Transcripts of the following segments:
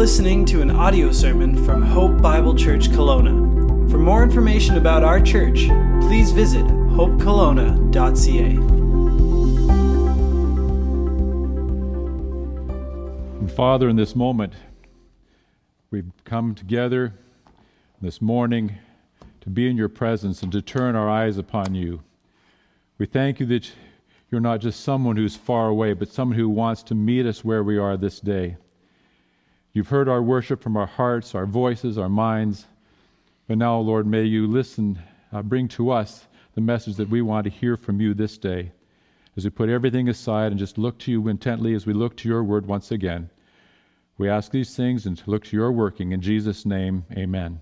listening to an audio sermon from Hope Bible Church Kelowna. For more information about our church, please visit hopekelowna.ca. Father, in this moment, we've come together this morning to be in your presence and to turn our eyes upon you. We thank you that you're not just someone who's far away, but someone who wants to meet us where we are this day. You've heard our worship from our hearts, our voices, our minds. But now, Lord, may you listen, uh, bring to us the message that we want to hear from you this day. As we put everything aside and just look to you intently as we look to your word once again. We ask these things and look to your working. In Jesus' name, amen.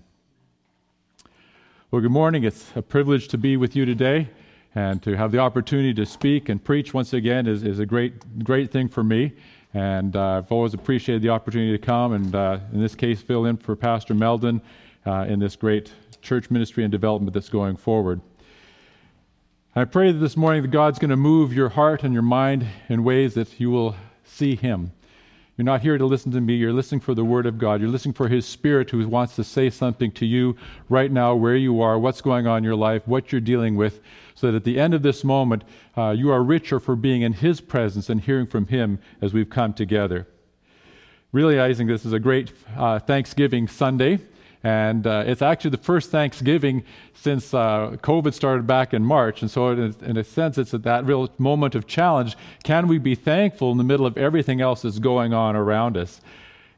Well, good morning. It's a privilege to be with you today and to have the opportunity to speak and preach once again is, is a great, great thing for me. And uh, I've always appreciated the opportunity to come and, uh, in this case, fill in for Pastor Meldon uh, in this great church ministry and development that's going forward. I pray that this morning that God's going to move your heart and your mind in ways that you will see Him. You're not here to listen to me. You're listening for the Word of God. You're listening for His Spirit who wants to say something to you right now, where you are, what's going on in your life, what you're dealing with, so that at the end of this moment, uh, you are richer for being in His presence and hearing from Him as we've come together. Realizing this is a great uh, Thanksgiving Sunday, and uh, it's actually the first Thanksgiving since uh, COVID started back in March. And so, in a, in a sense, it's at that real moment of challenge. Can we be thankful in the middle of everything else that's going on around us?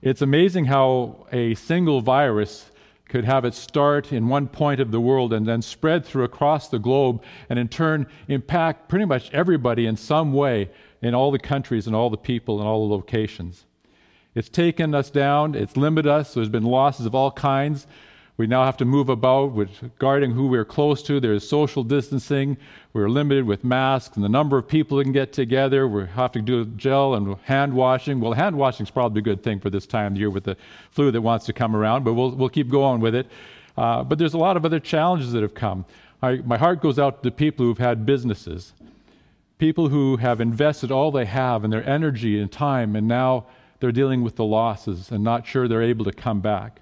It's amazing how a single virus could have its start in one point of the world and then spread through across the globe and in turn impact pretty much everybody in some way in all the countries and all the people and all the locations. It's taken us down, it's limited us, there's been losses of all kinds. We now have to move about with guarding who we're close to. There's social distancing. We're limited with masks and the number of people that can get together. We have to do gel and hand washing. Well, hand washing is probably a good thing for this time of year with the flu that wants to come around, but we'll, we'll keep going with it. Uh, but there's a lot of other challenges that have come. I, my heart goes out to the people who've had businesses, people who have invested all they have and their energy and time, and now they're dealing with the losses and not sure they're able to come back.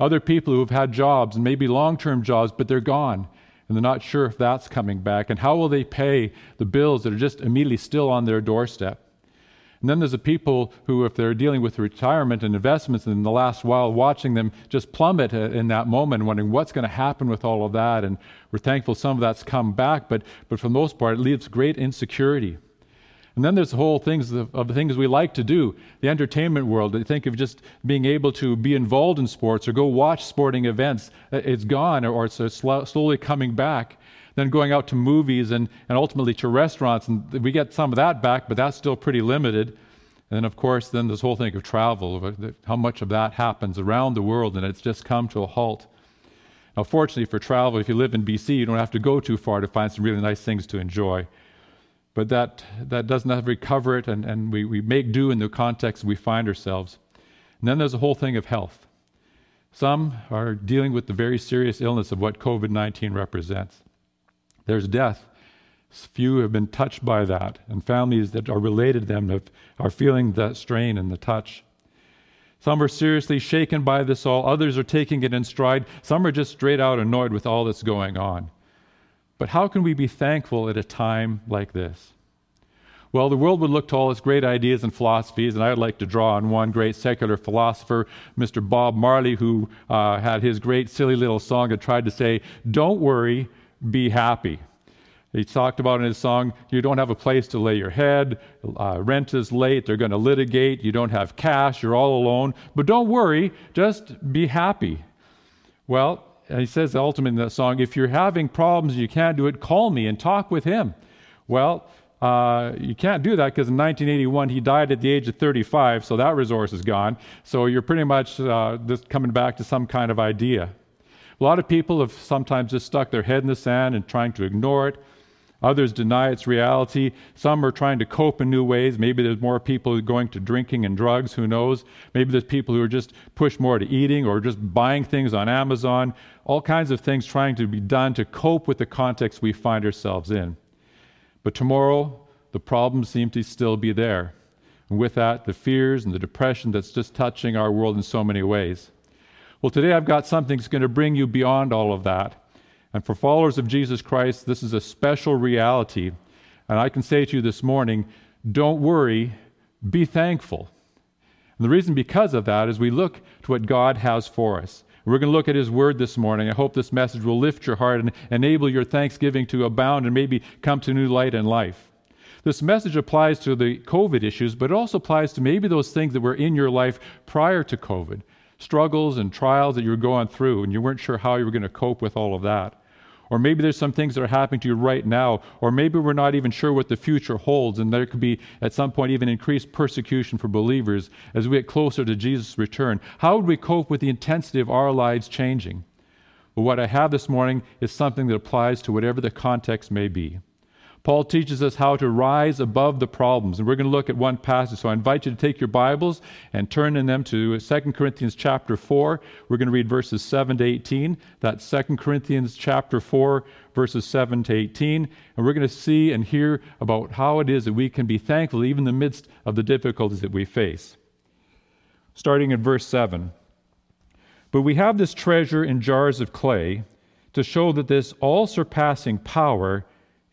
Other people who have had jobs, and maybe long term jobs, but they're gone, and they're not sure if that's coming back. And how will they pay the bills that are just immediately still on their doorstep? And then there's the people who, if they're dealing with retirement and investments and in the last while, watching them just plummet in that moment, wondering what's going to happen with all of that. And we're thankful some of that's come back, but, but for the most part, it leaves great insecurity. And then there's the whole things of, of, the things we like to do, the entertainment world. I think of just being able to be involved in sports or go watch sporting events. Uh, it's gone or, it's slowly coming back. Then going out to movies and, and ultimately to restaurants. And we get some of that back, but that's still pretty limited. And then, of course, then this whole thing of travel, how much of that happens around the world, and it's just come to a halt. Now, fortunately for travel, if you live in BC, you don't have to go too far to find some really nice things to enjoy but that, that doesn't have to recover it, and, and we, we make do in the context we find ourselves. And then there's the whole thing of health. Some are dealing with the very serious illness of what COVID 19 represents. There's death. Few have been touched by that, and families that are related to them have, are feeling that strain and the touch. Some are seriously shaken by this all, others are taking it in stride, some are just straight out annoyed with all that's going on. But how can we be thankful at a time like this? Well, the world would look to all its great ideas and philosophies, and I'd like to draw on one great secular philosopher, Mr. Bob Marley, who uh, had his great silly little song that tried to say, Don't worry, be happy. He talked about in his song, you don't have a place to lay your head, uh, rent is late, they're going to litigate, you don't have cash, you're all alone, but don't worry, just be happy. Well, and he says ultimately in that song, if you're having problems you can't do it, call me and talk with him. Well, uh, you can't do that because in 1981 he died at the age of 35, so that resource is gone. So you're pretty much uh, just coming back to some kind of idea. A lot of people have sometimes just stuck their head in the sand and trying to ignore it. Others deny its reality. Some are trying to cope in new ways. Maybe there's more people going to drinking and drugs, who knows? Maybe there's people who are just pushed more to eating or just buying things on Amazon. All kinds of things trying to be done to cope with the context we find ourselves in. But tomorrow, the problems seem to still be there. And with that, the fears and the depression that's just touching our world in so many ways. Well, today I've got something that's going to bring you beyond all of that. And for followers of Jesus Christ, this is a special reality. And I can say to you this morning don't worry, be thankful. And the reason because of that is we look to what God has for us. We're going to look at His Word this morning. I hope this message will lift your heart and enable your thanksgiving to abound and maybe come to new light in life. This message applies to the COVID issues, but it also applies to maybe those things that were in your life prior to COVID struggles and trials that you were going through, and you weren't sure how you were going to cope with all of that. Or maybe there's some things that are happening to you right now, or maybe we're not even sure what the future holds, and there could be at some point even increased persecution for believers as we get closer to Jesus' return. How would we cope with the intensity of our lives changing? Well, what I have this morning is something that applies to whatever the context may be. Paul teaches us how to rise above the problems. And we're going to look at one passage. So I invite you to take your Bibles and turn in them to 2 Corinthians chapter 4. We're going to read verses 7 to 18. That's 2 Corinthians chapter 4, verses 7 to 18. And we're going to see and hear about how it is that we can be thankful even in the midst of the difficulties that we face. Starting at verse 7. But we have this treasure in jars of clay to show that this all surpassing power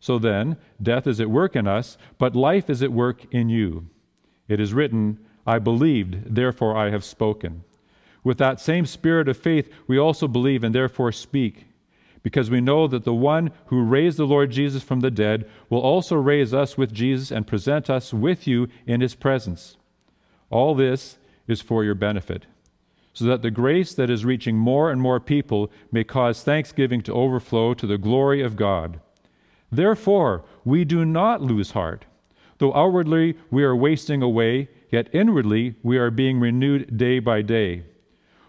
So then, death is at work in us, but life is at work in you. It is written, I believed, therefore I have spoken. With that same spirit of faith, we also believe and therefore speak, because we know that the one who raised the Lord Jesus from the dead will also raise us with Jesus and present us with you in his presence. All this is for your benefit, so that the grace that is reaching more and more people may cause thanksgiving to overflow to the glory of God. Therefore, we do not lose heart. Though outwardly we are wasting away, yet inwardly we are being renewed day by day.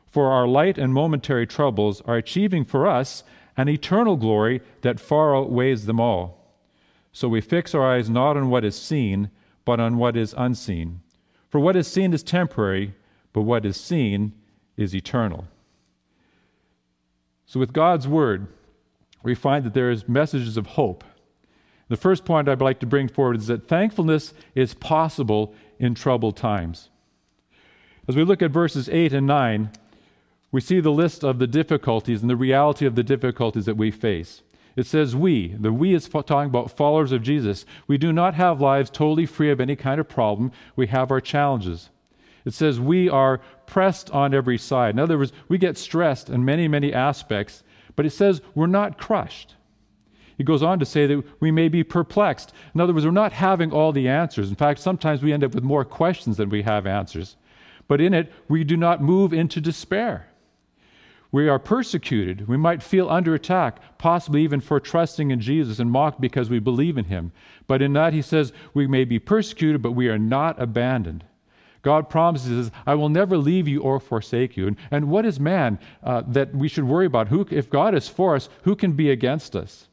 For our light and momentary troubles are achieving for us an eternal glory that far outweighs them all. So we fix our eyes not on what is seen, but on what is unseen. For what is seen is temporary, but what is seen is eternal. So, with God's Word, we find that there is messages of hope. The first point I'd like to bring forward is that thankfulness is possible in troubled times. As we look at verses 8 and 9, we see the list of the difficulties and the reality of the difficulties that we face. It says, We, the we is talking about followers of Jesus. We do not have lives totally free of any kind of problem. We have our challenges. It says, We are pressed on every side. In other words, we get stressed in many, many aspects, but it says we're not crushed. He goes on to say that we may be perplexed. In other words, we're not having all the answers. In fact, sometimes we end up with more questions than we have answers. But in it, we do not move into despair. We are persecuted. We might feel under attack, possibly even for trusting in Jesus and mocked because we believe in him. But in that, he says, we may be persecuted, but we are not abandoned. God promises, I will never leave you or forsake you. And, and what is man uh, that we should worry about? Who, if God is for us, who can be against us?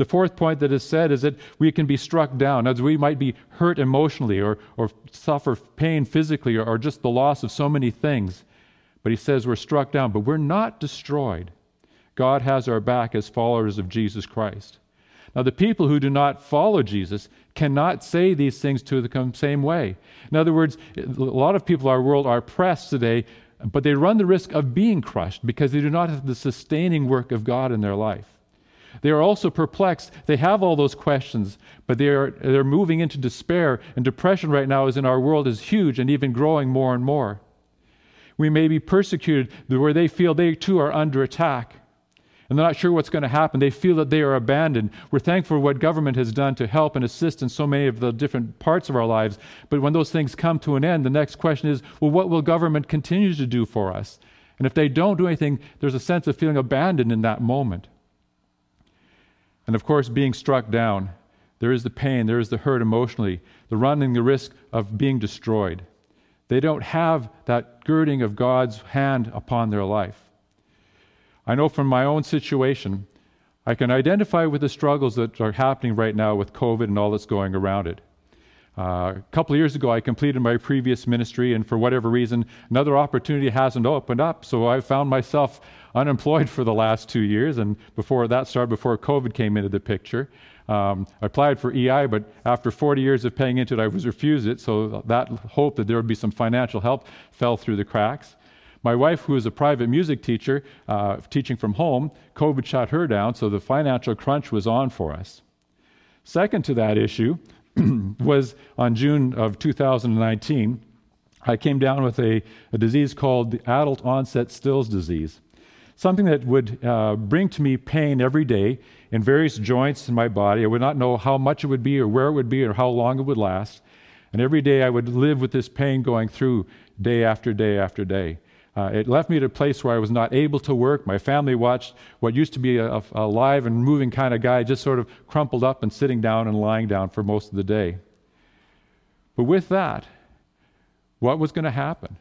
The fourth point that is said is that we can be struck down, as we might be hurt emotionally or, or suffer pain physically or, or just the loss of so many things. But he says we're struck down, but we're not destroyed. God has our back as followers of Jesus Christ. Now, the people who do not follow Jesus cannot say these things to the same way. In other words, a lot of people in our world are pressed today, but they run the risk of being crushed because they do not have the sustaining work of God in their life. They are also perplexed. They have all those questions, but they are, they're moving into despair. And depression right now is in our world is huge and even growing more and more. We may be persecuted where they feel they too are under attack and they're not sure what's going to happen. They feel that they are abandoned. We're thankful for what government has done to help and assist in so many of the different parts of our lives. But when those things come to an end, the next question is well, what will government continue to do for us? And if they don't do anything, there's a sense of feeling abandoned in that moment. And of course, being struck down. There is the pain, there is the hurt emotionally, the running the risk of being destroyed. They don't have that girding of God's hand upon their life. I know from my own situation, I can identify with the struggles that are happening right now with COVID and all that's going around it. Uh, a couple of years ago, I completed my previous ministry, and for whatever reason, another opportunity hasn't opened up. So I found myself unemployed for the last two years. And before that started, before COVID came into the picture, um, I applied for EI, but after 40 years of paying into it, I was refused it. So that hope that there would be some financial help fell through the cracks. My wife, who is a private music teacher, uh, teaching from home, COVID shut her down, so the financial crunch was on for us. Second to that issue was on June of 2019, I came down with a, a disease called adult onset Still's disease, something that would uh, bring to me pain every day in various joints in my body. I would not know how much it would be or where it would be or how long it would last. And every day I would live with this pain going through day after day after day. Uh, it left me at a place where I was not able to work. My family watched what used to be a, a live and moving kind of guy just sort of crumpled up and sitting down and lying down for most of the day. But with that, what was going to happen?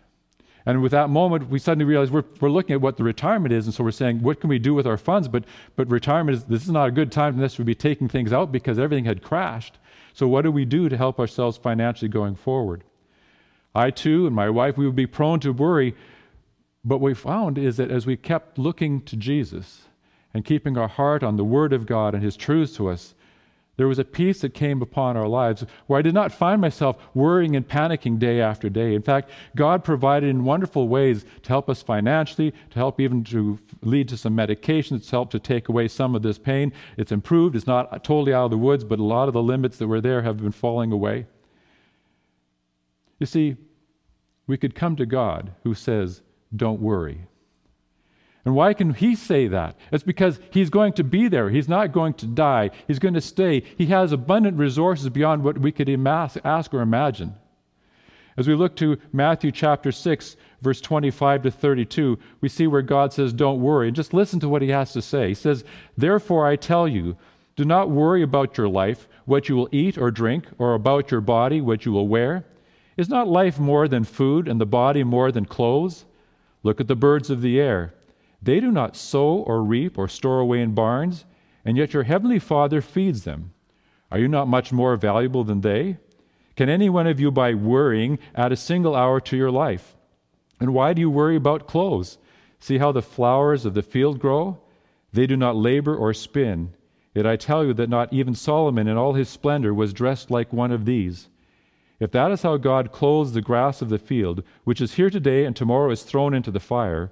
And with that moment, we suddenly realized we're, we're looking at what the retirement is, and so we're saying, what can we do with our funds? But, but retirement is, this is not a good time unless we be taking things out because everything had crashed. So what do we do to help ourselves financially going forward? I too and my wife, we would be prone to worry But we found is that as we kept looking to Jesus and keeping our heart on the Word of God and His truths to us, there was a peace that came upon our lives where I did not find myself worrying and panicking day after day. In fact, God provided in wonderful ways to help us financially, to help even to lead to some medication that's helped to take away some of this pain. It's improved, it's not totally out of the woods, but a lot of the limits that were there have been falling away. You see, we could come to God who says, don't worry. And why can he say that? It's because he's going to be there. He's not going to die. He's going to stay. He has abundant resources beyond what we could ask or imagine. As we look to Matthew chapter 6, verse 25 to 32, we see where God says, Don't worry. And just listen to what he has to say. He says, Therefore I tell you, do not worry about your life, what you will eat or drink, or about your body, what you will wear. Is not life more than food, and the body more than clothes? Look at the birds of the air. They do not sow or reap or store away in barns, and yet your heavenly Father feeds them. Are you not much more valuable than they? Can any one of you, by worrying, add a single hour to your life? And why do you worry about clothes? See how the flowers of the field grow? They do not labor or spin. Yet I tell you that not even Solomon in all his splendor was dressed like one of these. If that is how God clothes the grass of the field, which is here today and tomorrow is thrown into the fire,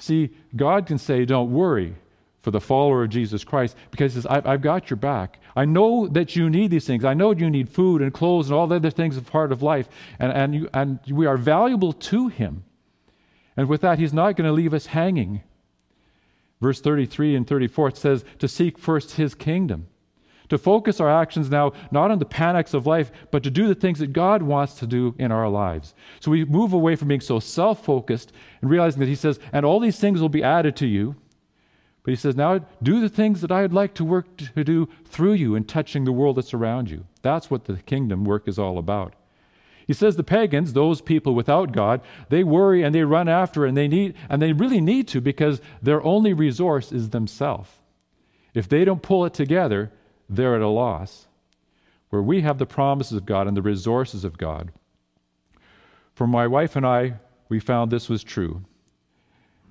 See, God can say, Don't worry for the follower of Jesus Christ because he says, I've, I've got your back. I know that you need these things. I know you need food and clothes and all the other things of part of life. And, and, you, and we are valuable to Him. And with that, He's not going to leave us hanging. Verse 33 and 34 says, To seek first His kingdom to focus our actions now not on the panics of life, but to do the things that God wants to do in our lives. So we move away from being so self focused and realizing that He says, and all these things will be added to you. But He says, now do the things that I'd like to work to do through you in touching the world that's around you. That's what the kingdom work is all about. He says the pagans, those people without God, they worry and they run after and they need and they really need to because their only resource is themselves. If they don't pull it together, they're at a loss. Where we have the promises of God and the resources of God. For my wife and I, we found this was true.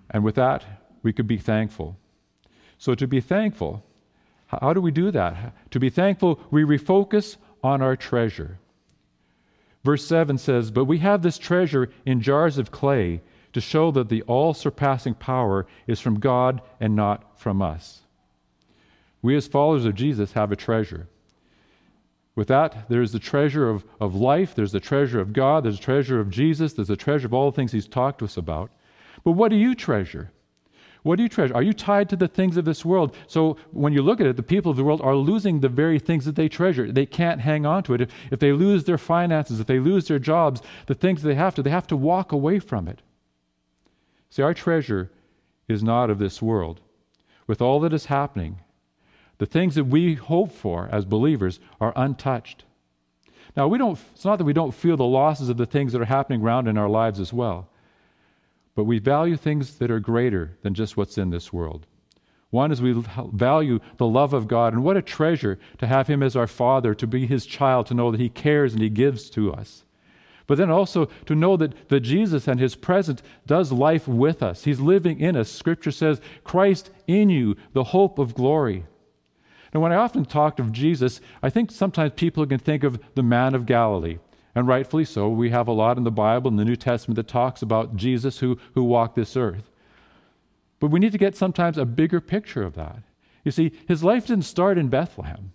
And with that, we could be thankful. So, to be thankful, how do we do that? To be thankful, we refocus on our treasure. Verse 7 says, But we have this treasure in jars of clay to show that the all surpassing power is from God and not from us. We, as followers of Jesus, have a treasure. With that, there's the treasure of, of life, there's the treasure of God, there's the treasure of Jesus, there's the treasure of all the things He's talked to us about. But what do you treasure? What do you treasure? Are you tied to the things of this world? So when you look at it, the people of the world are losing the very things that they treasure. They can't hang on to it. If, if they lose their finances, if they lose their jobs, the things they have to, they have to walk away from it. See, our treasure is not of this world. With all that is happening, the things that we hope for as believers are untouched. Now, we don't, it's not that we don't feel the losses of the things that are happening around in our lives as well. But we value things that are greater than just what's in this world. One is we value the love of God, and what a treasure to have Him as our Father, to be His child, to know that He cares and He gives to us. But then also to know that, that Jesus and His presence does life with us. He's living in us. Scripture says, Christ in you, the hope of glory. Now, when I often talk of Jesus, I think sometimes people can think of the man of Galilee. And rightfully so. We have a lot in the Bible, in the New Testament, that talks about Jesus who, who walked this earth. But we need to get sometimes a bigger picture of that. You see, his life didn't start in Bethlehem.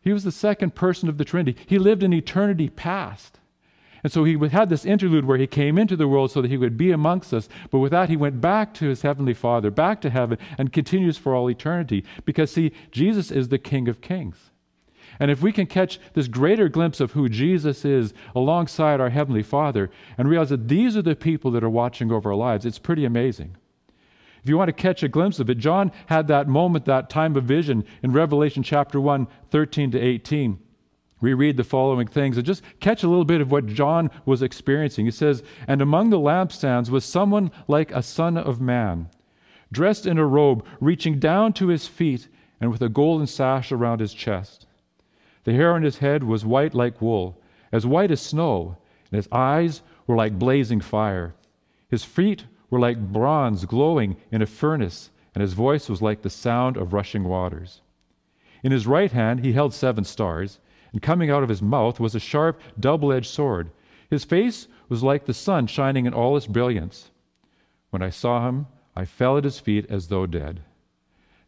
He was the second person of the Trinity. He lived in eternity past. And so he had this interlude where he came into the world so that he would be amongst us. But with that, he went back to his heavenly Father, back to heaven, and continues for all eternity. Because, see, Jesus is the King of Kings. And if we can catch this greater glimpse of who Jesus is alongside our Heavenly Father and realize that these are the people that are watching over our lives, it's pretty amazing. If you want to catch a glimpse of it, John had that moment, that time of vision in Revelation chapter 1, 13 to 18. We read the following things and just catch a little bit of what John was experiencing. He says, And among the lampstands was someone like a son of man, dressed in a robe reaching down to his feet and with a golden sash around his chest. The hair on his head was white like wool, as white as snow, and his eyes were like blazing fire. His feet were like bronze glowing in a furnace, and his voice was like the sound of rushing waters. In his right hand he held seven stars, and coming out of his mouth was a sharp, double edged sword. His face was like the sun shining in all its brilliance. When I saw him, I fell at his feet as though dead.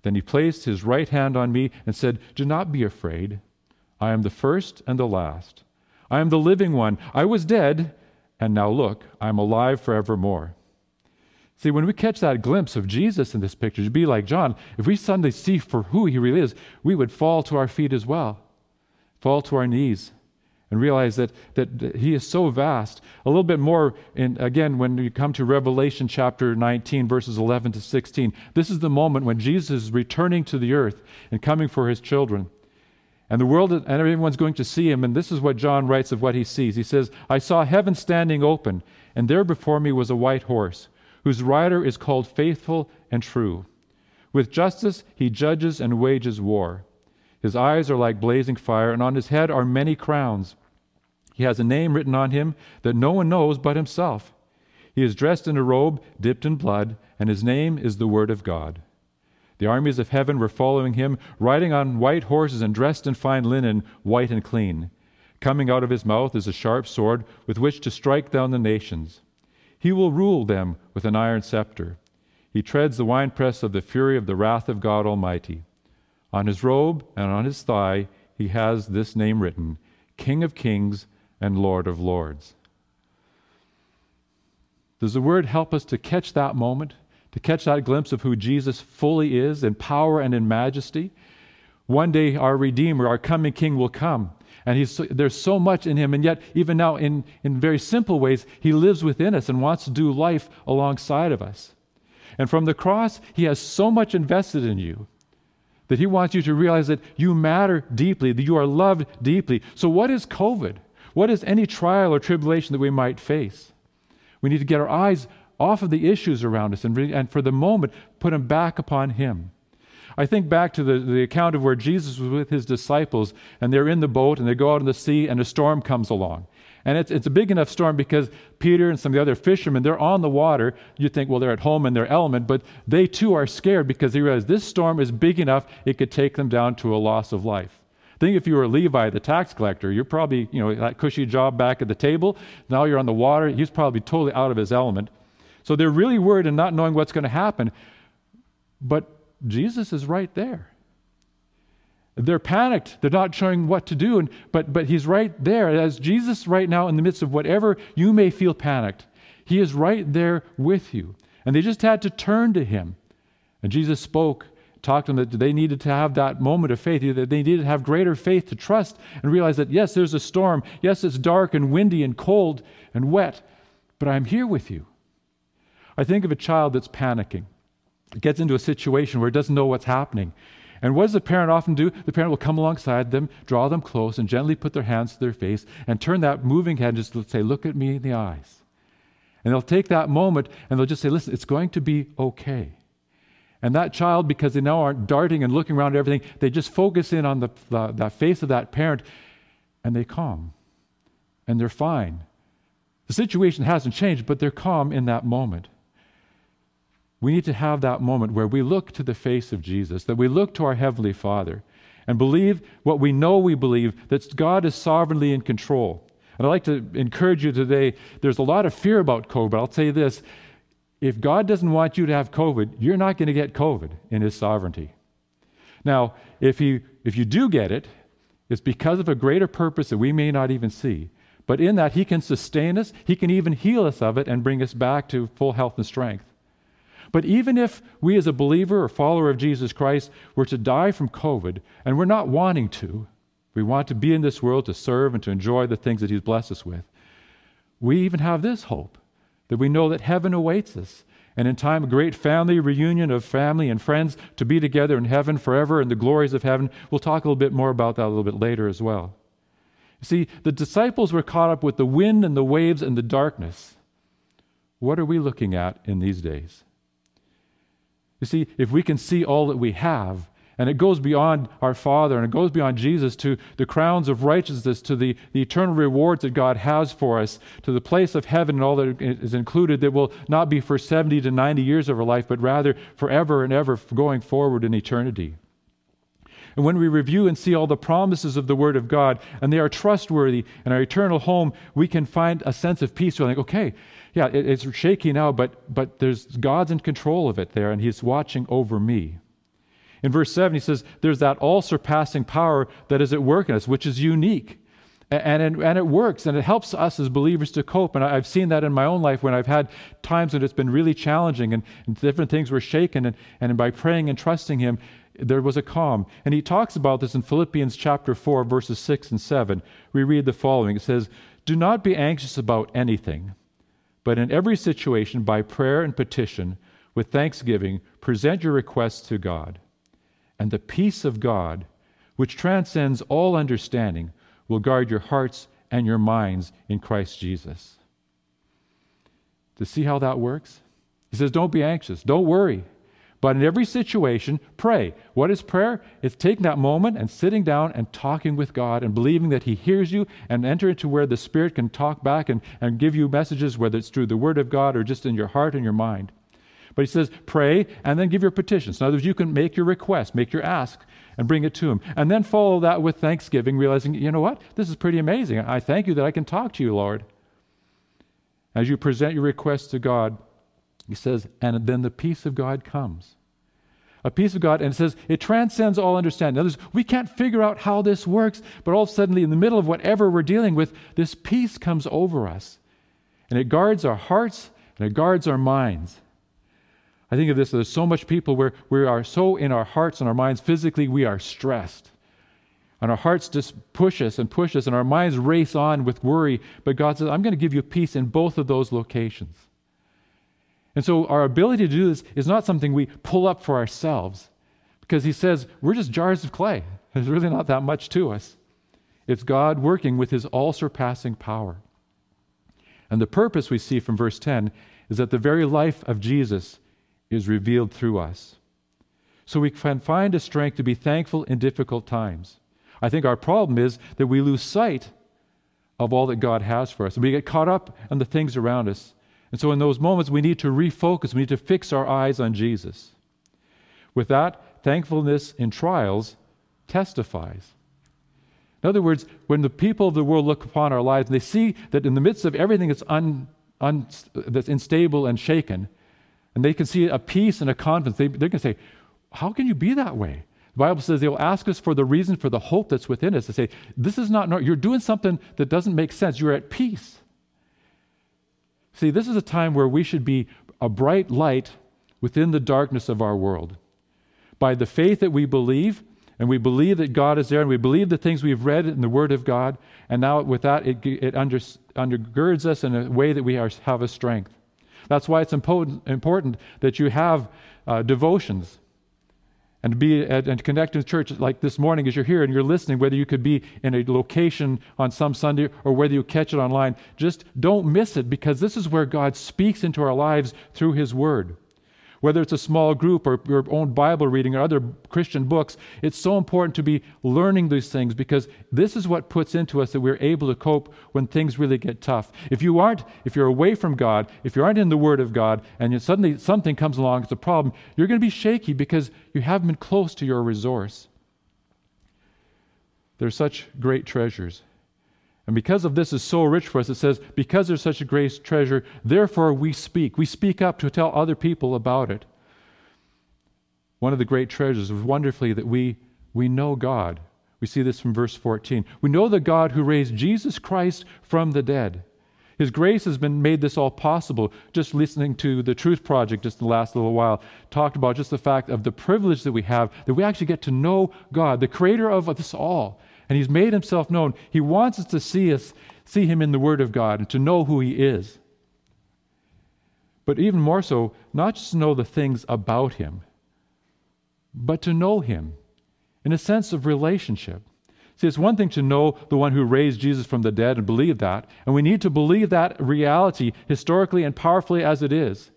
Then he placed his right hand on me and said, Do not be afraid. I am the first and the last. I am the living one. I was dead, and now look, I am alive forevermore. See, when we catch that glimpse of Jesus in this picture, to be like John, if we suddenly see for who he really is, we would fall to our feet as well, fall to our knees, and realize that, that he is so vast. A little bit more, in, again, when you come to Revelation chapter 19, verses 11 to 16, this is the moment when Jesus is returning to the earth and coming for his children. And the world and everyone's going to see him. And this is what John writes of what he sees. He says, I saw heaven standing open, and there before me was a white horse, whose rider is called Faithful and True. With justice he judges and wages war. His eyes are like blazing fire, and on his head are many crowns. He has a name written on him that no one knows but himself. He is dressed in a robe dipped in blood, and his name is the Word of God. The armies of heaven were following him, riding on white horses and dressed in fine linen, white and clean. Coming out of his mouth is a sharp sword with which to strike down the nations. He will rule them with an iron scepter. He treads the winepress of the fury of the wrath of God Almighty. On his robe and on his thigh he has this name written King of Kings and Lord of Lords. Does the word help us to catch that moment? to catch that glimpse of who Jesus fully is in power and in majesty. One day, our Redeemer, our coming King, will come. And there's so much in him. And yet, even now, in, in very simple ways, he lives within us and wants to do life alongside of us. And from the cross, he has so much invested in you that he wants you to realize that you matter deeply, that you are loved deeply. So, what is COVID? What is any trial or tribulation that we might face? We need to get our eyes off of the issues around us and, and for the moment put them back upon Him. I think back to the, the account of where Jesus was with his disciples and they're in the boat and they go out in the sea and a storm comes along. And it's, it's a big enough storm because Peter and some of the other fishermen, they're on the water. You think, well, they're at home in their element, but they too are scared because they realize this storm is big enough, it could take them down to a loss of life. Think if you were Levi, the tax collector, you're probably, you know, that cushy job back at the table. Now you're on the water. He's probably totally out of his element. So they're really worried and not knowing what's going to happen. But Jesus is right there. They're panicked. They're not showing what to do. And, but, but he's right there. As Jesus, right now, in the midst of whatever you may feel panicked, he is right there with you. And they just had to turn to him. And Jesus spoke, talked to them that they needed to have that moment of faith, that they needed to have greater faith to trust and realize that, yes, there's a storm. Yes, it's dark and windy and cold and wet, but I'm here with you. I think of a child that's panicking. It gets into a situation where it doesn't know what's happening. And what does the parent often do? The parent will come alongside them, draw them close, and gently put their hands to their face and turn that moving head and just say, Look at me in the eyes. And they'll take that moment and they'll just say, Listen, it's going to be okay. And that child, because they now aren't darting and looking around at everything, they just focus in on the, the, the face of that parent and they calm. And they're fine. The situation hasn't changed, but they're calm in that moment. We need to have that moment where we look to the face of Jesus, that we look to our Heavenly Father, and believe what we know we believe that God is sovereignly in control. And I'd like to encourage you today there's a lot of fear about COVID. I'll tell you this if God doesn't want you to have COVID, you're not going to get COVID in His sovereignty. Now, if you, if you do get it, it's because of a greater purpose that we may not even see. But in that, He can sustain us, He can even heal us of it and bring us back to full health and strength. But even if we, as a believer or follower of Jesus Christ, were to die from COVID, and we're not wanting to, we want to be in this world to serve and to enjoy the things that He's blessed us with, we even have this hope that we know that heaven awaits us. And in time, a great family reunion of family and friends to be together in heaven forever in the glories of heaven. We'll talk a little bit more about that a little bit later as well. You see, the disciples were caught up with the wind and the waves and the darkness. What are we looking at in these days? You see, if we can see all that we have, and it goes beyond our Father and it goes beyond Jesus to the crowns of righteousness, to the, the eternal rewards that God has for us, to the place of heaven and all that is included that will not be for 70 to 90 years of our life, but rather forever and ever going forward in eternity. And when we review and see all the promises of the Word of God, and they are trustworthy in our eternal home, we can find a sense of peace. We're like, okay, yeah, it, it's shaky now, but, but there's God's in control of it there, and He's watching over me. In verse 7, he says, There's that all surpassing power that is at work in us, which is unique. And, and, and it works, and it helps us as believers to cope. And I've seen that in my own life when I've had times when it's been really challenging and, and different things were shaken. And, and by praying and trusting Him, there was a calm. And he talks about this in Philippians chapter 4, verses 6 and 7. We read the following It says, Do not be anxious about anything but in every situation, by prayer and petition, with thanksgiving, present your requests to God. And the peace of God, which transcends all understanding, will guard your hearts and your minds in Christ Jesus. To see how that works? He says, Don't be anxious, don't worry. But in every situation, pray. What is prayer? It's taking that moment and sitting down and talking with God and believing that He hears you and enter into where the Spirit can talk back and, and give you messages, whether it's through the Word of God or just in your heart and your mind. But He says, pray and then give your petitions. In other words, you can make your request, make your ask, and bring it to Him. And then follow that with thanksgiving, realizing, you know what? This is pretty amazing. I thank you that I can talk to you, Lord. As you present your request to God, he says, and then the peace of God comes. A peace of God, and it says it transcends all understanding. In other words, we can't figure out how this works, but all of a sudden, in the middle of whatever we're dealing with, this peace comes over us. And it guards our hearts and it guards our minds. I think of this there's so much people where we are so in our hearts and our minds, physically, we are stressed. And our hearts just push us and push us, and our minds race on with worry. But God says, I'm going to give you peace in both of those locations. And so our ability to do this is not something we pull up for ourselves because he says we're just jars of clay. There's really not that much to us. It's God working with his all surpassing power. And the purpose we see from verse 10 is that the very life of Jesus is revealed through us. So we can find a strength to be thankful in difficult times. I think our problem is that we lose sight of all that God has for us. And we get caught up in the things around us and so, in those moments, we need to refocus, we need to fix our eyes on Jesus. With that, thankfulness in trials testifies. In other words, when the people of the world look upon our lives and they see that in the midst of everything that's, un, un, that's unstable and shaken, and they can see a peace and a confidence, they, they're going to say, How can you be that way? The Bible says they'll ask us for the reason for the hope that's within us. They say, This is not, you're doing something that doesn't make sense. You're at peace. See, this is a time where we should be a bright light within the darkness of our world. By the faith that we believe, and we believe that God is there, and we believe the things we've read in the Word of God, and now with that, it, it under, undergirds us in a way that we are, have a strength. That's why it's important, important that you have uh, devotions and be at, and connect in church like this morning as you're here and you're listening whether you could be in a location on some sunday or whether you catch it online. Just don't miss it because this is where god speaks into our lives through his word whether it's a small group or your own Bible reading or other Christian books, it's so important to be learning these things because this is what puts into us that we're able to cope when things really get tough. If you aren't, if you're away from God, if you aren't in the Word of God, and suddenly something comes along, it's a problem, you're going to be shaky because you haven't been close to your resource. They're such great treasures. And because of this is so rich for us, it says, because there's such a great treasure, therefore we speak. We speak up to tell other people about it. One of the great treasures is wonderfully that we, we know God. We see this from verse 14. We know the God who raised Jesus Christ from the dead. His grace has been made this all possible. Just listening to the Truth Project just the last little while talked about just the fact of the privilege that we have that we actually get to know God, the creator of us all and he's made himself known. He wants us to see us see him in the word of God and to know who he is. But even more so, not just to know the things about him, but to know him in a sense of relationship. See, it's one thing to know the one who raised Jesus from the dead and believe that, and we need to believe that reality historically and powerfully as it is.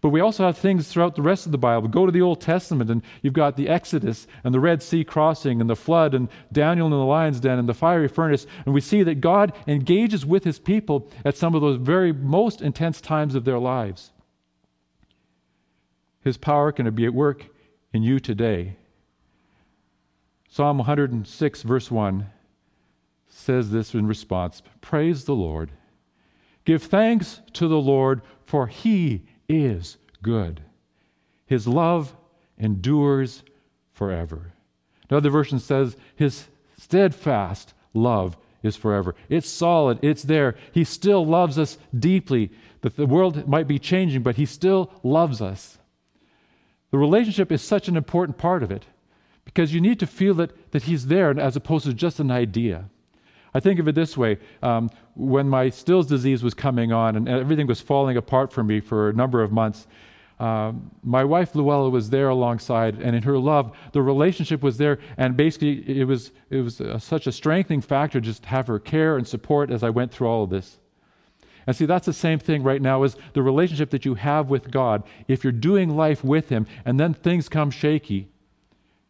But we also have things throughout the rest of the Bible. Go to the Old Testament, and you've got the Exodus and the Red Sea crossing and the flood and Daniel in the lion's den and the fiery furnace. And we see that God engages with his people at some of those very most intense times of their lives. His power can be at work in you today. Psalm 106, verse 1 says this in response Praise the Lord. Give thanks to the Lord, for he is good. His love endures forever. Another version says, His steadfast love is forever. It's solid, it's there. He still loves us deeply. The world might be changing, but He still loves us. The relationship is such an important part of it because you need to feel that, that He's there as opposed to just an idea. I think of it this way um, when my Still's disease was coming on and everything was falling apart for me for a number of months, um, my wife Luella was there alongside, and in her love, the relationship was there, and basically it was it was a, such a strengthening factor just to have her care and support as I went through all of this. And see, that's the same thing right now is the relationship that you have with God. If you're doing life with Him, and then things come shaky,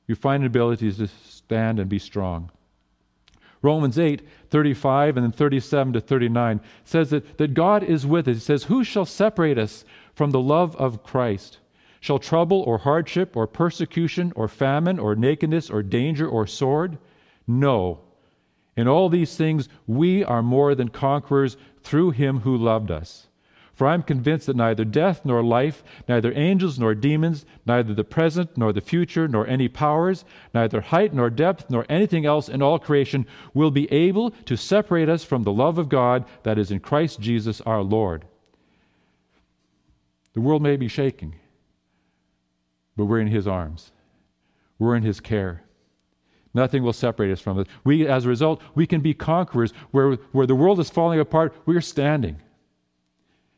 you find an ability to stand and be strong. Romans 8, 35 and then 37 to 39 says that, that God is with us. He says, Who shall separate us from the love of Christ? Shall trouble or hardship or persecution or famine or nakedness or danger or sword? No. In all these things, we are more than conquerors through him who loved us. For I am convinced that neither death nor life, neither angels nor demons, neither the present nor the future, nor any powers, neither height nor depth, nor anything else in all creation will be able to separate us from the love of God that is in Christ Jesus our Lord. The world may be shaking, but we're in His arms, we're in His care. Nothing will separate us from it. We, as a result, we can be conquerors. Where, where the world is falling apart, we are standing.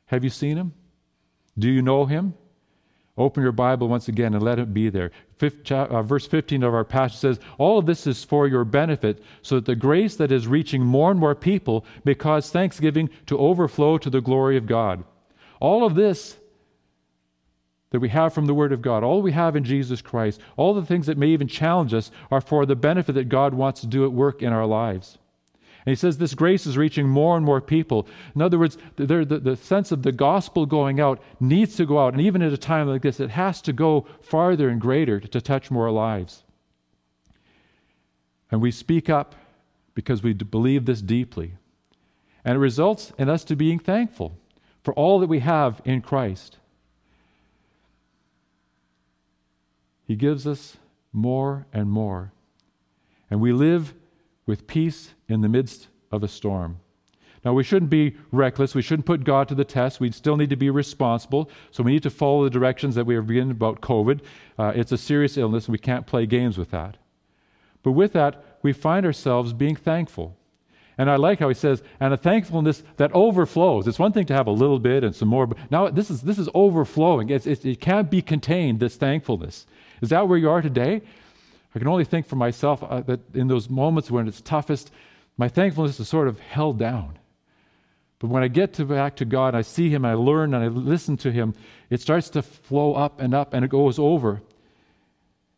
Have you seen him? Do you know him? Open your Bible once again and let it be there. Fifth, uh, verse 15 of our passage says, All of this is for your benefit, so that the grace that is reaching more and more people may cause thanksgiving to overflow to the glory of God. All of this that we have from the Word of God, all we have in Jesus Christ, all the things that may even challenge us, are for the benefit that God wants to do at work in our lives. And he says this grace is reaching more and more people. In other words, the, the, the, sense of the gospel going out needs to go out. And even at a time like this, it has to go farther and greater to, to touch more lives. And we speak up because we believe this deeply. And it results in us to being thankful for all that we have in Christ. He gives us more and more. And we live with peace in the midst of a storm. Now, we shouldn't be reckless. We shouldn't put God to the test. We still need to be responsible. So, we need to follow the directions that we have given about COVID. Uh, it's a serious illness, and we can't play games with that. But with that, we find ourselves being thankful. And I like how he says, and a thankfulness that overflows. It's one thing to have a little bit and some more, but now this is, this is overflowing. It's, it, it can't be contained, this thankfulness. Is that where you are today? I can only think for myself uh, that in those moments when it's toughest, my thankfulness is sort of held down. But when I get to back to God, I see Him, I learn, and I listen to Him, it starts to flow up and up, and it goes over.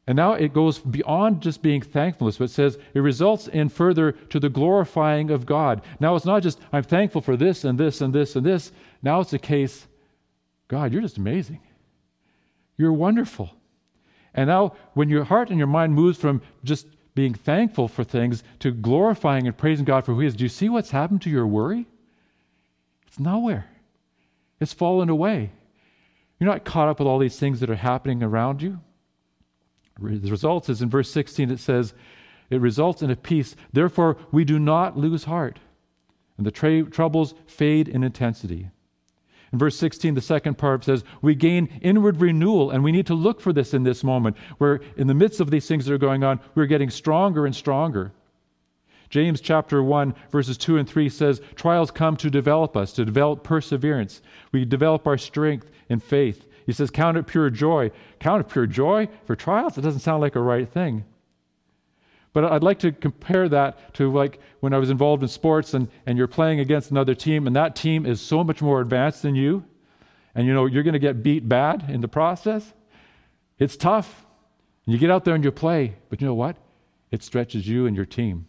And now it goes beyond just being thankfulness, but says it results in further to the glorifying of God. Now it's not just, I'm thankful for this and this and this and this. Now it's a case, God, you're just amazing. You're wonderful. And now when your heart and your mind moves from just being thankful for things to glorifying and praising God for who He is, do you see what's happened to your worry? It's nowhere. It's fallen away. You're not caught up with all these things that are happening around you. The result is in verse 16, it says, it results in a peace. Therefore, we do not lose heart, and the tra- troubles fade in intensity. In verse 16, the second part says, We gain inward renewal, and we need to look for this in this moment, where in the midst of these things that are going on, we're getting stronger and stronger. James chapter 1, verses 2 and 3 says, Trials come to develop us, to develop perseverance. We develop our strength in faith. He says, Count it pure joy. Count it pure joy for trials? It doesn't sound like a right thing. But I'd like to compare that to like when I was involved in sports and, and you're playing against another team, and that team is so much more advanced than you, and you know you're going to get beat bad in the process. It's tough. And you get out there and you play, but you know what? It stretches you and your team.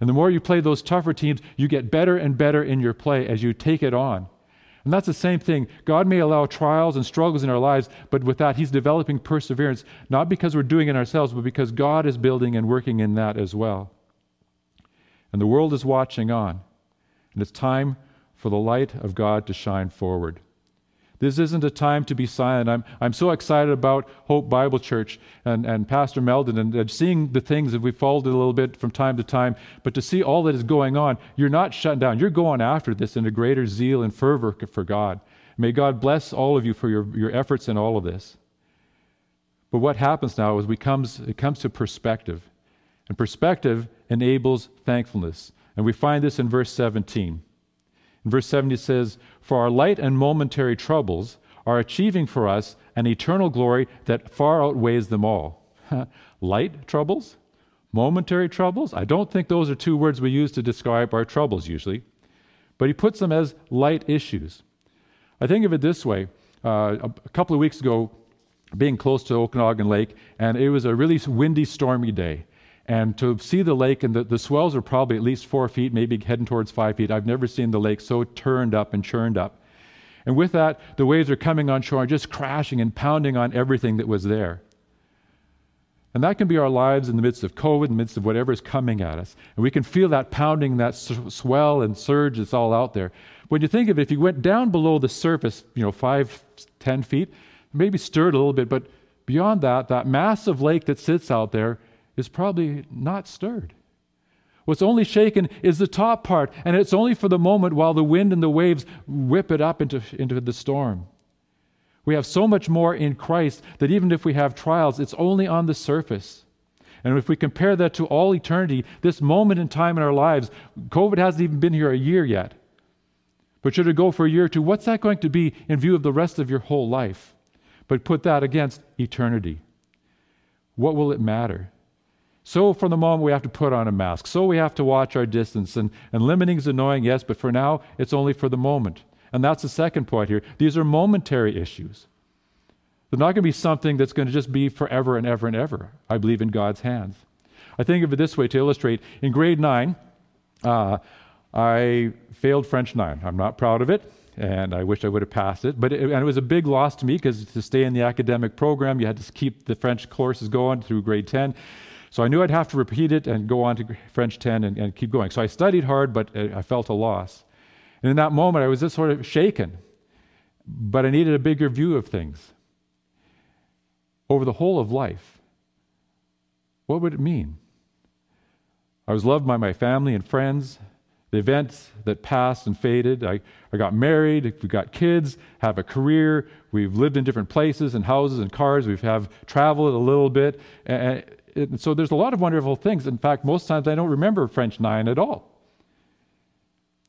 And the more you play those tougher teams, you get better and better in your play as you take it on. And that's the same thing. God may allow trials and struggles in our lives, but with that, He's developing perseverance, not because we're doing it ourselves, but because God is building and working in that as well. And the world is watching on. And it's time for the light of God to shine forward. This isn't a time to be silent. I'm, I'm so excited about Hope Bible Church and, and Pastor Meldon and, and seeing the things that we've followed a little bit from time to time, but to see all that is going on, you're not shut down. You're going after this in a greater zeal and fervor for God. May God bless all of you for your, your efforts in all of this. But what happens now is we comes, it comes to perspective. And perspective enables thankfulness. And we find this in verse 17. In verse 70 it says, For our light and momentary troubles are achieving for us an eternal glory that far outweighs them all. light troubles? Momentary troubles? I don't think those are two words we use to describe our troubles usually. But he puts them as light issues. I think of it this way. Uh, a couple of weeks ago, being close to Okanagan Lake, and it was a really windy, stormy day. And to see the lake, and the, the swells are probably at least four feet, maybe heading towards five feet. I've never seen the lake so turned up and churned up. And with that, the waves are coming on shore and just crashing and pounding on everything that was there. And that can be our lives in the midst of COVID, in the midst of whatever is coming at us. And we can feel that pounding, that swell and surge that's all out there. When you think of it, if you went down below the surface, you know, five, ten feet, maybe stirred a little bit, but beyond that, that massive lake that sits out there is probably not stirred. What's only shaken is the top part, and it's only for the moment while the wind and the waves whip it up into, into the storm. We have so much more in Christ that even if we have trials, it's only on the surface. And if we compare that to all eternity, this moment in time in our lives, COVID hasn't even been here a year yet. But should it go for a year or two, what's that going to be in view of the rest of your whole life? But put that against eternity. What will it matter? So, for the moment, we have to put on a mask. So, we have to watch our distance. And, and limiting is annoying, yes, but for now, it's only for the moment. And that's the second point here. These are momentary issues. They're not going to be something that's going to just be forever and ever and ever. I believe in God's hands. I think of it this way to illustrate. In grade nine, uh, I failed French 9. I'm not proud of it, and I wish I would have passed it. But it, and it was a big loss to me because to stay in the academic program, you had to keep the French courses going through grade 10. So I knew I'd have to repeat it and go on to French 10 and, and keep going. So I studied hard, but uh, I felt a loss. And in that moment, I was just sort of shaken. But I needed a bigger view of things. Over the whole of life, what would it mean? I was loved by my family and friends. The events that passed and faded. I, I got married, we got kids, have a career, we've lived in different places and houses and cars, we've have traveled a little bit. And, and so there's a lot of wonderful things. In fact, most times I don't remember French 9 at all.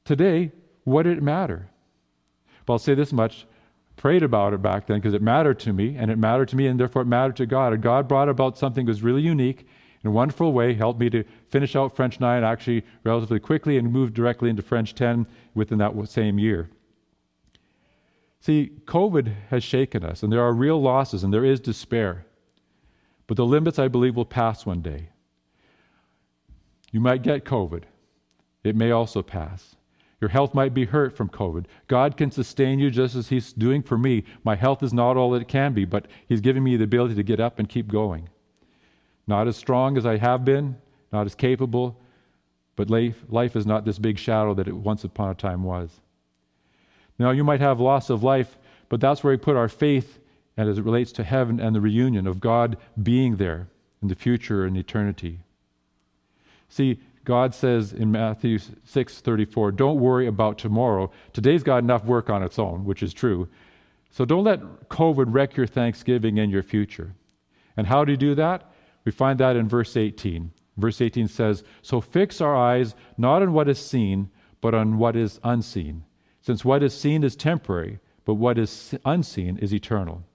Today, what did it matter? But I'll say this much prayed about it back then because it mattered to me, and it mattered to me, and therefore it mattered to God. And God brought about something that was really unique in a wonderful way, helped me to finish out French 9 actually relatively quickly and move directly into French 10 within that same year. See, COVID has shaken us, and there are real losses, and there is despair. But the limits, I believe, will pass one day. You might get COVID, it may also pass. Your health might be hurt from COVID. God can sustain you just as He's doing for me. My health is not all that it can be, but He's giving me the ability to get up and keep going. Not as strong as I have been, not as capable, but life, life is not this big shadow that it once upon a time was. Now, you might have loss of life, but that's where we put our faith and as it relates to heaven and the reunion of God being there in the future and eternity. See, God says in Matthew 6:34, "Don't worry about tomorrow. Today's got enough work on its own," which is true. So don't let COVID wreck your Thanksgiving and your future. And how do you do that? We find that in verse 18. Verse 18 says, "So fix our eyes not on what is seen, but on what is unseen, since what is seen is temporary, but what is unseen is eternal."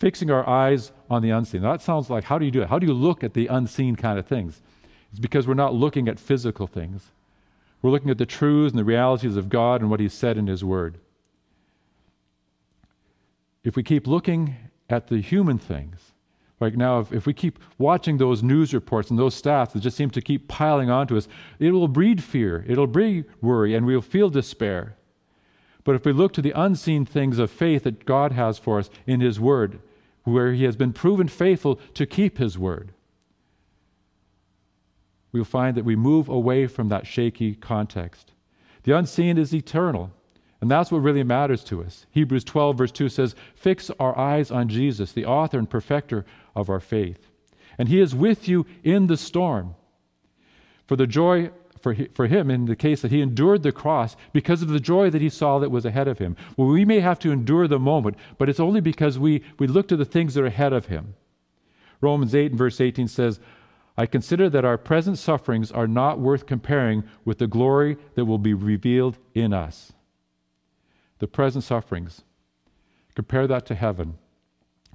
Fixing our eyes on the unseen. That sounds like how do you do it? How do you look at the unseen kind of things? It's because we're not looking at physical things. We're looking at the truths and the realities of God and what He's said in His Word. If we keep looking at the human things, like now, if, if we keep watching those news reports and those stats that just seem to keep piling onto us, it will breed fear, it'll breed worry, and we'll feel despair. But if we look to the unseen things of faith that God has for us in His Word, where He has been proven faithful to keep His Word, we'll find that we move away from that shaky context. The unseen is eternal, and that's what really matters to us. Hebrews 12, verse 2 says, Fix our eyes on Jesus, the author and perfecter of our faith. And he is with you in the storm. For the joy for, for him in the case that he endured the cross because of the joy that he saw that was ahead of him. Well, we may have to endure the moment, but it's only because we, we look to the things that are ahead of him. Romans 8 and verse 18 says, I consider that our present sufferings are not worth comparing with the glory that will be revealed in us. The present sufferings. Compare that to heaven.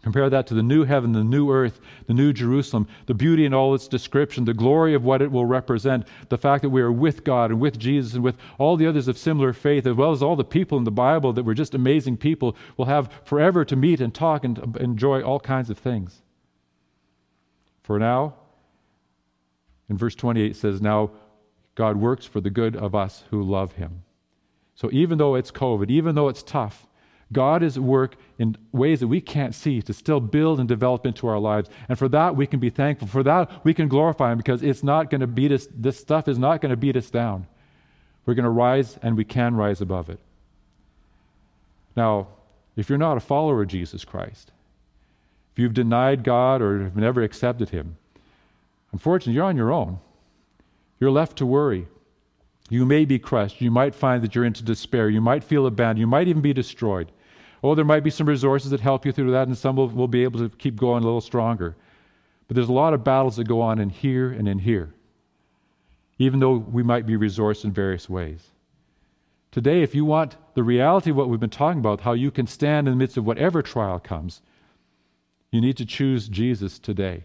Compare that to the new heaven, the new earth, the new Jerusalem, the beauty in all its description, the glory of what it will represent, the fact that we are with God and with Jesus and with all the others of similar faith, as well as all the people in the Bible that were just amazing people, will have forever to meet and talk and enjoy all kinds of things. For now, in verse 28 says, Now God works for the good of us who love him. So even though it's COVID, even though it's tough, God is at work in ways that we can't see to still build and develop into our lives. And for that, we can be thankful. For that, we can glorify Him because it's not going to beat us, this stuff is not going to beat us down. We're going to rise and we can rise above it. Now, if you're not a follower of Jesus Christ, if you've denied God or have never accepted Him, Unfortunately, you're on your own. You're left to worry. You may be crushed. You might find that you're into despair. You might feel abandoned. You might even be destroyed. Oh, there might be some resources that help you through that, and some will, will be able to keep going a little stronger. But there's a lot of battles that go on in here and in here, even though we might be resourced in various ways. Today, if you want the reality of what we've been talking about, how you can stand in the midst of whatever trial comes, you need to choose Jesus today.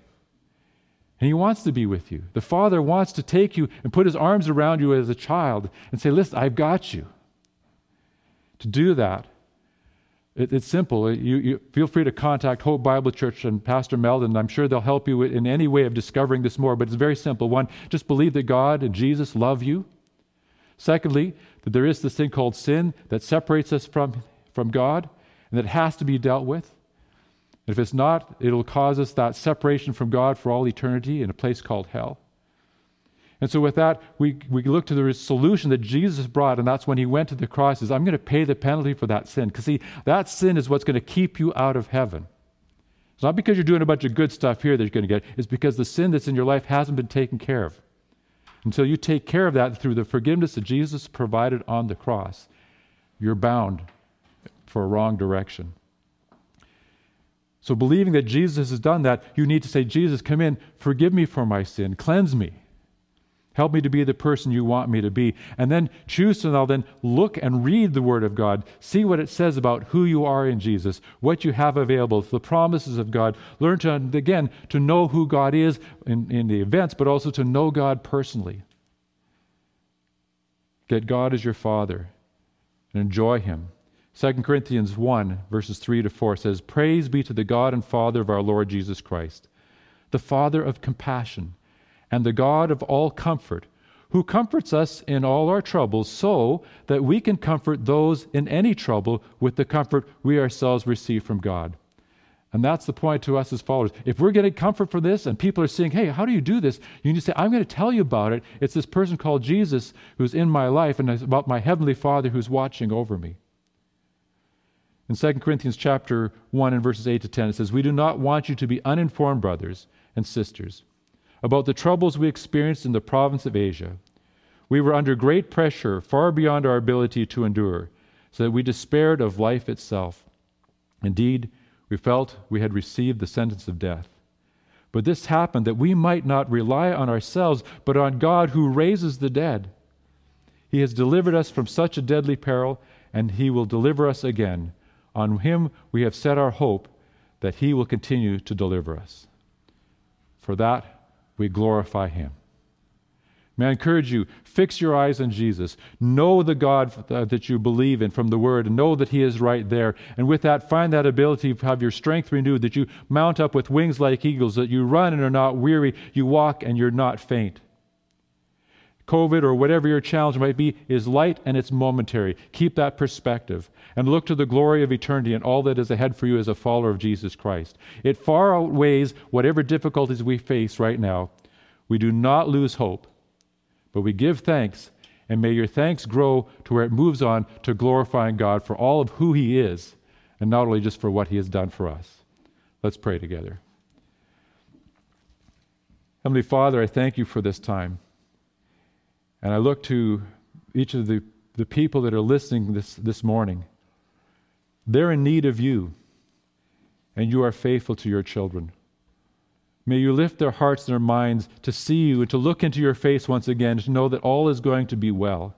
And He wants to be with you. The Father wants to take you and put His arms around you as a child and say, Listen, I've got you. To do that, it, it's simple. You, you, feel free to contact Hope Bible Church and Pastor Meldon. I'm sure they'll help you in any way of discovering this more, but it's very simple. One, just believe that God and Jesus love you. Secondly, that there is this thing called sin that separates us from, from God and that has to be dealt with. If it's not, it'll cause us that separation from God for all eternity in a place called hell. And so, with that, we, we look to the solution that Jesus brought, and that's when he went to the cross, is I'm going to pay the penalty for that sin. Because, see, that sin is what's going to keep you out of heaven. It's not because you're doing a bunch of good stuff here that you're going to get, it's because the sin that's in your life hasn't been taken care of. Until you take care of that through the forgiveness that Jesus provided on the cross, you're bound for a wrong direction. So, believing that Jesus has done that, you need to say, Jesus, come in, forgive me for my sin, cleanse me. Help me to be the person you want me to be. And then choose to now then look and read the Word of God. See what it says about who you are in Jesus, what you have available, the promises of God. Learn to, again, to know who God is in, in the events, but also to know God personally. Get God as your Father and enjoy Him. 2 Corinthians 1, verses 3 to 4 says, Praise be to the God and Father of our Lord Jesus Christ, the Father of compassion and the God of all comfort, who comforts us in all our troubles, so that we can comfort those in any trouble with the comfort we ourselves receive from God. And that's the point to us as followers. If we're getting comfort from this and people are saying, hey, how do you do this? You need to say, I'm going to tell you about it. It's this person called Jesus who's in my life, and it's about my heavenly Father who's watching over me. In 2 Corinthians chapter 1 and verses 8 to 10, it says, We do not want you to be uninformed, brothers and sisters about the troubles we experienced in the province of Asia. We were under great pressure, far beyond our ability to endure, so that we despaired of life itself. Indeed, we felt we had received the sentence of death. But this happened that we might not rely on ourselves, but on God who raises the dead. He has delivered us from such a deadly peril, and He will deliver us again. On Him we have set our hope that He will continue to deliver us. For that we glorify Him. May I encourage you, fix your eyes on Jesus. Know the God uh, that you believe in from the Word, and know that He is right there. And with that, find that ability to have your strength renewed, that you mount up with wings like eagles, that you run and are not weary, you walk and you're not faint. COVID or whatever your challenge might be is light and it's momentary. Keep that perspective and look to the glory of eternity and all that is ahead for you as a follower of Jesus Christ. It far outweighs whatever difficulties we face right now. We do not lose hope, but we give thanks, and may your thanks grow to where it moves on to glorifying God for all of who He is, and not only just for what He has done for us. Let's pray together. Heavenly Father, I thank you for this time. And I look to each of the, the people that are listening this, this morning. They're in need of you, and you are faithful to your children. May you lift their hearts and their minds to see you and to look into your face once again, to know that all is going to be well,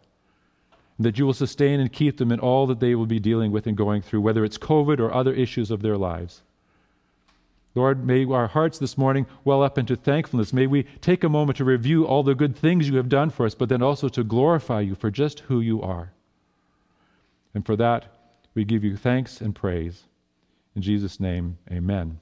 that you will sustain and keep them in all that they will be dealing with and going through, whether it's COVID or other issues of their lives. Lord, may our hearts this morning well up into thankfulness. May we take a moment to review all the good things you have done for us, but then also to glorify you for just who you are. And for that, we give you thanks and praise. In Jesus' name, amen.